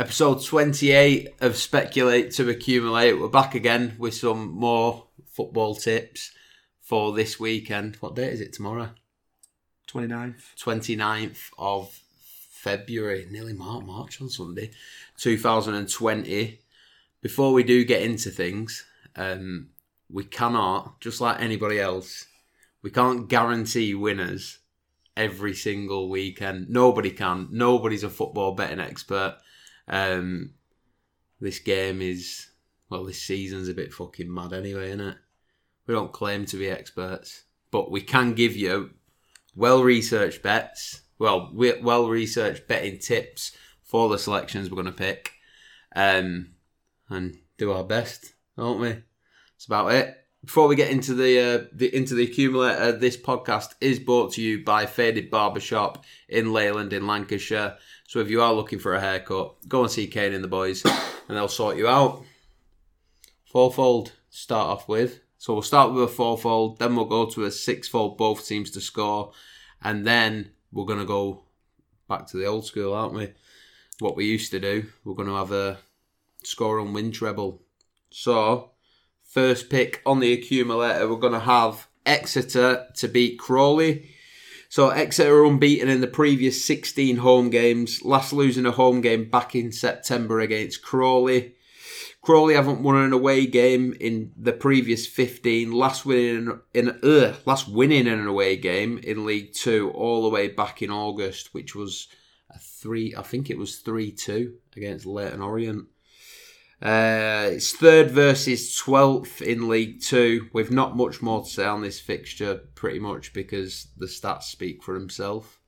Episode 28 of Speculate to Accumulate. We're back again with some more football tips for this weekend. What date is it tomorrow? 29th. 29th of February, nearly March, March on Sunday, 2020. Before we do get into things, um, we cannot, just like anybody else, we can't guarantee winners every single weekend. Nobody can. Nobody's a football betting expert. Um, this game is, well, this season's a bit fucking mad anyway, isn't it? We don't claim to be experts, but we can give you well researched bets, well, well researched betting tips for the selections we're going to pick, um, and do our best, don't we? That's about it. Before we get into the, uh, the into the accumulator, this podcast is brought to you by Faded Barbershop in Leyland in Lancashire. So if you are looking for a haircut, go and see Kane and the boys, and they'll sort you out. Fourfold start off with. So we'll start with a fourfold, then we'll go to a sixfold, both teams to score, and then we're gonna go back to the old school, aren't we? What we used to do. We're gonna have a score and win treble. So first pick on the accumulator, we're gonna have Exeter to beat Crawley. So Exeter unbeaten in the previous 16 home games, last losing a home game back in September against Crawley. Crawley haven't won an away game in the previous 15. Last winning in, uh, last winning an away game in League Two all the way back in August, which was a three. I think it was three two against Leyton Orient. Uh, it's third versus 12th in League Two, with not much more to say on this fixture, pretty much because the stats speak for himself.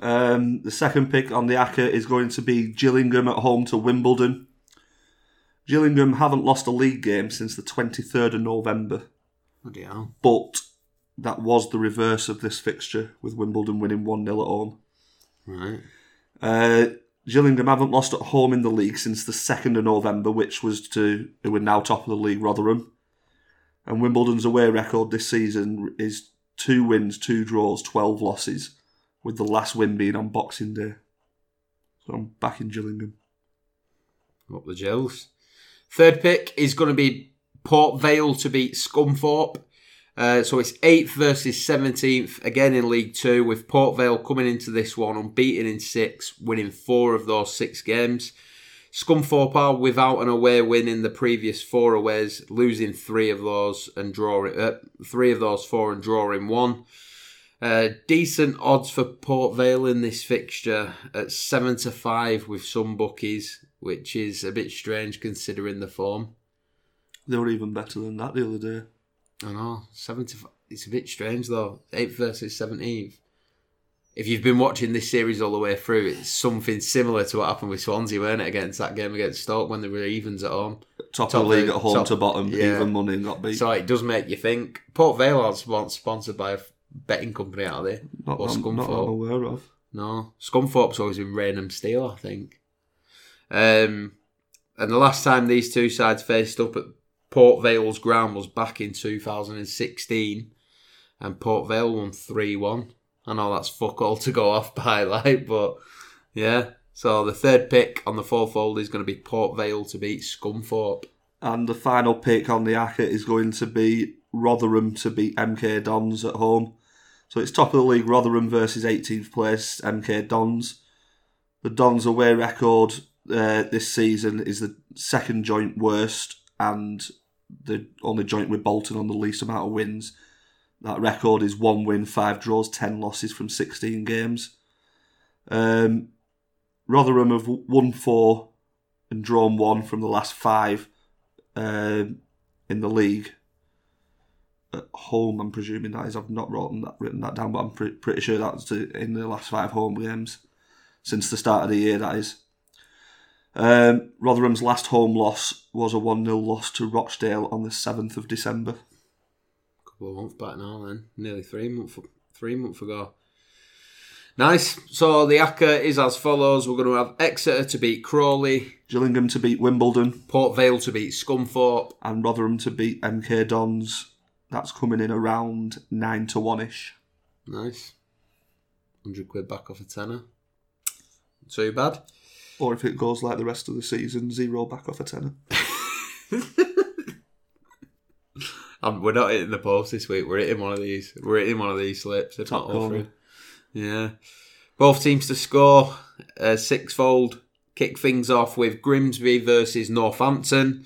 Um, the second pick on the ACCA is going to be Gillingham at home to Wimbledon. Gillingham haven't lost a league game since the 23rd of November, Bloody hell. but that was the reverse of this fixture, with Wimbledon winning 1 0 at home. Right. Uh, Gillingham haven't lost at home in the league since the 2nd of November, which was to who are now top of the league, Rotherham. And Wimbledon's away record this season is two wins, two draws, 12 losses, with the last win being on Boxing Day. So I'm back in Gillingham. Up the Gills. Third pick is going to be Port Vale to beat Scunthorpe. Uh, so it's 8th versus 17th, again in League Two, with Port Vale coming into this one unbeaten in six, winning four of those six games. Scunthorpe are without an away win in the previous four aways, losing three of those and drawing uh, three of those four and drawing one. Uh, decent odds for Port Vale in this fixture at seven to five with some bookies, which is a bit strange considering the form. They were even better than that the other day. I know seven to five. It's a bit strange though. Eighth versus seventeenth. If you've been watching this series all the way through, it's something similar to what happened with Swansea, weren't it, against that game against Stoke when they were evens at home. Top, Top of the league at home top- to bottom, yeah. even money got beat. So it does make you think. Port Vale are spon- sponsored by a betting company, are they? not, or I'm, not I'm aware of. No, Scunthorpe's always been Raynham Steel, I think. Um, and the last time these two sides faced up at Port Vale's ground was back in 2016, and Port Vale won 3 1. I know that's fuck all to go off by, like, but yeah. So the third pick on the fourfold is going to be Port Vale to beat Scunthorpe. And the final pick on the ACCA is going to be Rotherham to beat MK Dons at home. So it's top of the league, Rotherham versus 18th place MK Dons. The Dons' away record uh, this season is the second joint worst and the only joint with Bolton on the least amount of wins. That record is one win, five draws, 10 losses from 16 games. Um, Rotherham have won four and drawn one from the last five um, in the league. At home, I'm presuming that is. I've not written that, written that down, but I'm pre- pretty sure that's in the last five home games since the start of the year. That is. Um, Rotherham's last home loss was a 1 0 loss to Rochdale on the 7th of December. A couple of months back now, then nearly three month three months ago. Nice. So the ACCA is as follows: We're going to have Exeter to beat Crawley, Gillingham to beat Wimbledon, Port Vale to beat Scunthorpe, and Rotherham to beat MK Dons. That's coming in around 9 to 1 ish. Nice. 100 quid back off a tenner. Not Too bad. Or if it goes like the rest of the season, zero back off a tenner. Um, we're not hitting the post this week. We're hitting one of these. We're hitting one of these slips. If Top not all corner. three. Yeah. Both teams to score uh, sixfold. Kick things off with Grimsby versus Northampton.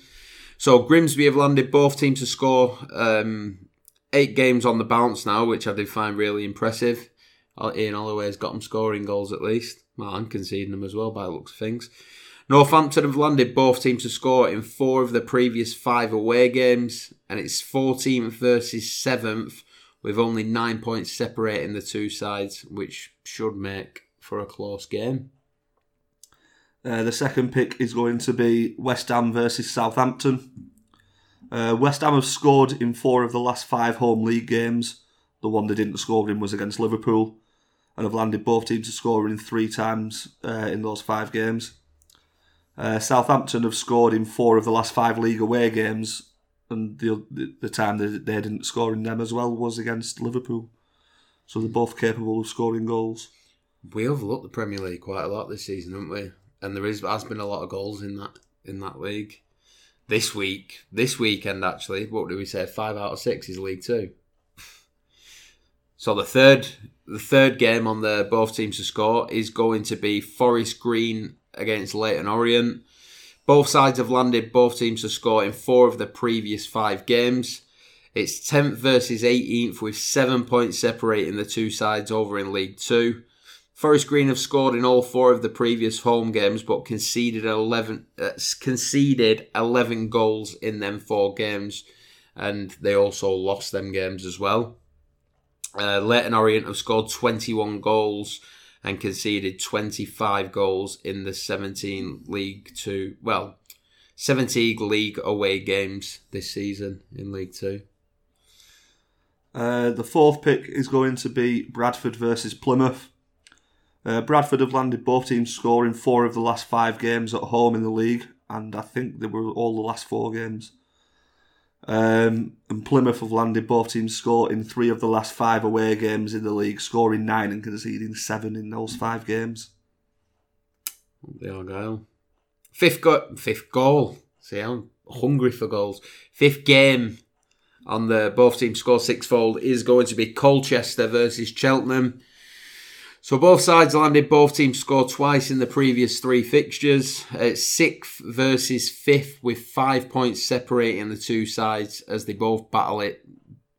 So Grimsby have landed both teams to score um, eight games on the bounce now, which I did find really impressive. Ian Holloway's got them scoring goals at least. Well, and conceding them as well by the looks of things. Northampton have landed both teams to score in four of the previous five away games, and it's 14th versus 7th, with only nine points separating the two sides, which should make for a close game. Uh, the second pick is going to be West Ham versus Southampton. Uh, West Ham have scored in four of the last five home league games. The one they didn't score in was against Liverpool, and have landed both teams to score in three times uh, in those five games. Uh, Southampton have scored in four of the last five league away games, and the the, time they, they didn't score in them as well was against Liverpool. So they're both capable of scoring goals. We overlooked the Premier League quite a lot this season, haven't we? And there is has been a lot of goals in that in that league. This week, this weekend actually, what do we say? Five out of six is League Two. So the third the third game on the both teams to score is going to be Forest Green against Leyton Orient. Both sides have landed both teams to score in four of the previous five games. It's 10th versus 18th with seven points separating the two sides over in League Two. Forest Green have scored in all four of the previous home games, but conceded 11, uh, conceded 11 goals in them four games, and they also lost them games as well. Uh, Leyton Orient have scored 21 goals and conceded 25 goals in the 17 League Two, well, 17 league away games this season in League Two. Uh, the fourth pick is going to be Bradford versus Plymouth. Uh, Bradford have landed both teams scoring four of the last five games at home in the league, and I think they were all the last four games. Um, and Plymouth have landed both teams score in three of the last five away games in the league, scoring nine and conceding seven in those five games. The Argyle. Fifth go- fifth goal. See, I'm hungry for goals. Fifth game on the both teams score sixfold is going to be Colchester versus Cheltenham. So both sides landed. Both teams scored twice in the previous three fixtures. It's sixth versus fifth, with five points separating the two sides as they both battle it,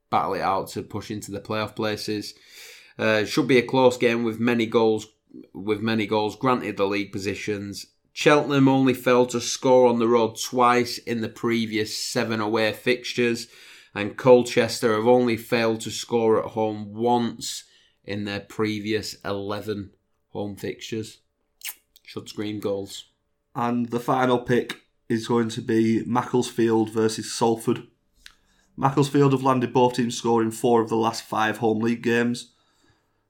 battle it out to push into the playoff places. Uh, should be a close game with many goals, with many goals granted the league positions. Cheltenham only failed to score on the road twice in the previous seven away fixtures, and Colchester have only failed to score at home once in their previous 11 home fixtures. Should scream goals. And the final pick is going to be Macclesfield versus Salford. Macclesfield have landed both teams scoring four of the last five home league games.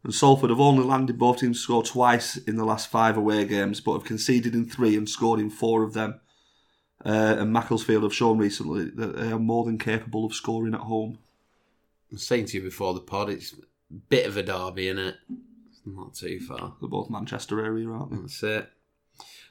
And Salford have only landed both teams score twice in the last five away games, but have conceded in three and scored in four of them. Uh, and Macclesfield have shown recently that they are more than capable of scoring at home. I was saying to you before the pod, it's bit of a derby, in it? Not too far. They're both Manchester area, aren't they? That's it.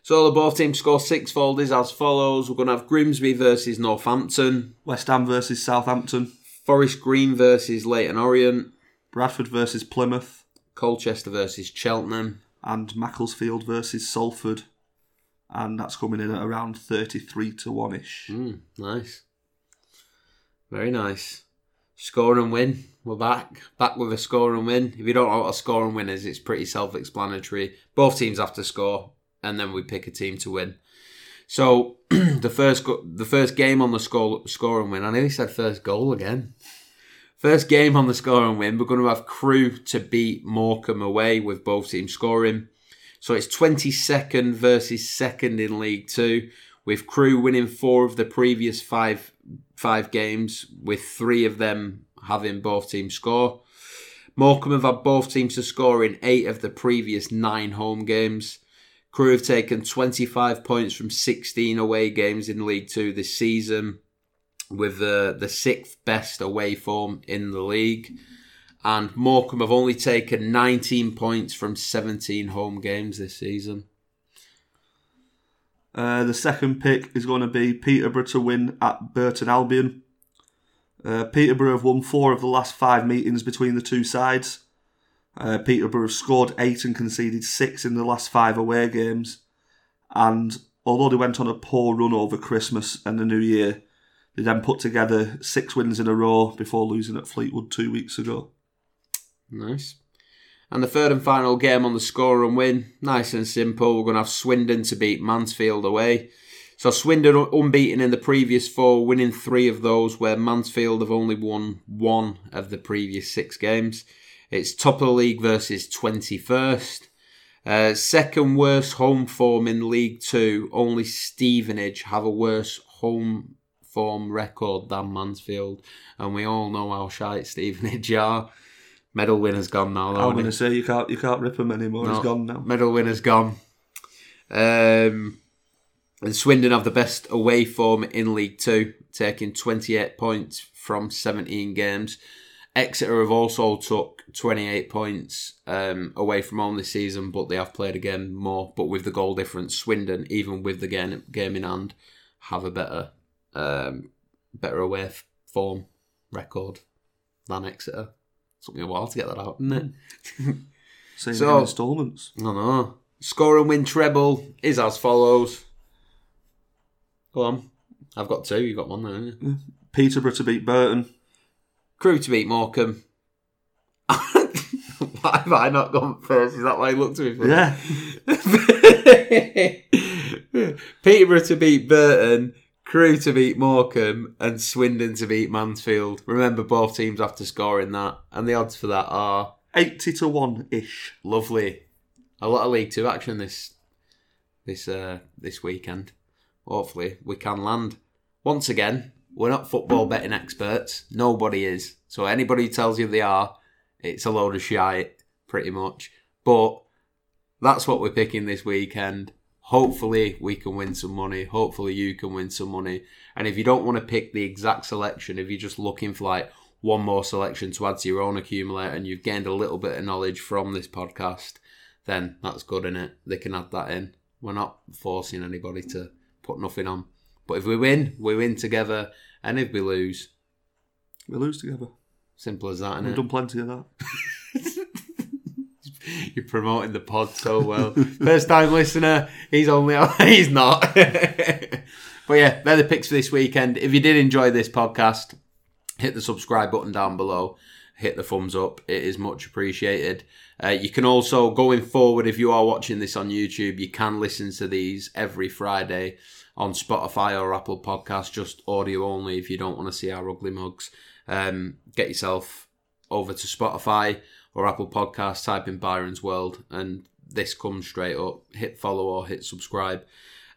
So the both teams score sixfold is as follows. We're going to have Grimsby versus Northampton, West Ham versus Southampton, Forest Green versus Leyton Orient, Bradford versus Plymouth, Colchester versus Cheltenham. and Macclesfield versus Salford. And that's coming in at around 33 to 1 ish. Mm, nice. Very nice. Score and win. We're back. Back with a score and win. If you don't know what a score and win is, it's pretty self explanatory. Both teams have to score, and then we pick a team to win. So the first go- the first game on the score score and win. I nearly said first goal again. First game on the score and win. We're going to have Crewe to beat Morecambe away with both teams scoring. So it's 22nd versus second in League Two, with Crewe winning four of the previous five five games, with three of them having both teams score. Morecambe have had both teams to score in eight of the previous nine home games. Crewe have taken 25 points from 16 away games in League Two this season, with the, the sixth best away form in the league. And Morecambe have only taken 19 points from 17 home games this season. Uh, the second pick is going to be Peterborough to win at Burton Albion. Uh, Peterborough have won four of the last five meetings between the two sides. Uh, Peterborough have scored eight and conceded six in the last five away games. And although they went on a poor run over Christmas and the New Year, they then put together six wins in a row before losing at Fleetwood two weeks ago. Nice. And the third and final game on the score and win, nice and simple. We're going to have Swindon to beat Mansfield away. So Swindon unbeaten in the previous four, winning three of those, where Mansfield have only won one of the previous six games. It's top of the league versus 21st. Uh, second worst home form in League Two. Only Stevenage have a worse home form record than Mansfield, and we all know how shite Stevenage are. Medal winner's gone now. Though, I'm going to say you can't you can't rip him anymore. No. He's gone now. Medal winner's gone. Um, and Swindon have the best away form in League Two, taking 28 points from 17 games. Exeter have also took 28 points um, away from home this season, but they have played a game more. But with the goal difference, Swindon, even with the game, game in hand, have a better um, better away form record than Exeter. Took me a while to get that out, didn't it? Same So- in instalments. I know. Score and win treble is as follows. Go on. I've got two. You've got one there, haven't you? Peterborough to beat Burton. Crewe to beat Morecambe. why have I not gone first? Is that why you looked at me for? Yeah. Peterborough to beat Burton. Crewe to beat Morecambe. And Swindon to beat Mansfield. Remember, both teams have to score in that. And the odds for that are 80 to 1 ish. lovely. A lot of League Two action this this uh, this weekend. Hopefully, we can land. Once again, we're not football betting experts. Nobody is. So anybody who tells you they are, it's a load of shite, pretty much. But that's what we're picking this weekend. Hopefully, we can win some money. Hopefully, you can win some money. And if you don't want to pick the exact selection, if you're just looking for like one more selection to add to your own accumulator and you've gained a little bit of knowledge from this podcast, then that's good in it. They can add that in. We're not forcing anybody to put nothing on. But if we win, we win together. And if we lose, We lose together. simple as that, We've innit? done plenty of that. You're promoting the pod so well. First time listener, he's only he's not. but yeah, they're the picks for this weekend. If you did enjoy this podcast, hit the subscribe button down below. Hit the thumbs up. It is much appreciated. Uh, you can also, going forward, if you are watching this on YouTube, you can listen to these every Friday on Spotify or Apple Podcasts, just audio only if you don't want to see our ugly mugs. Um, get yourself over to Spotify or Apple Podcasts, type in Byron's World, and this comes straight up. Hit follow or hit subscribe,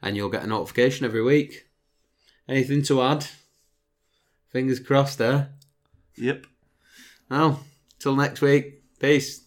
and you'll get a notification every week. Anything to add? Fingers crossed there. Yep. Well, till next week. Peace.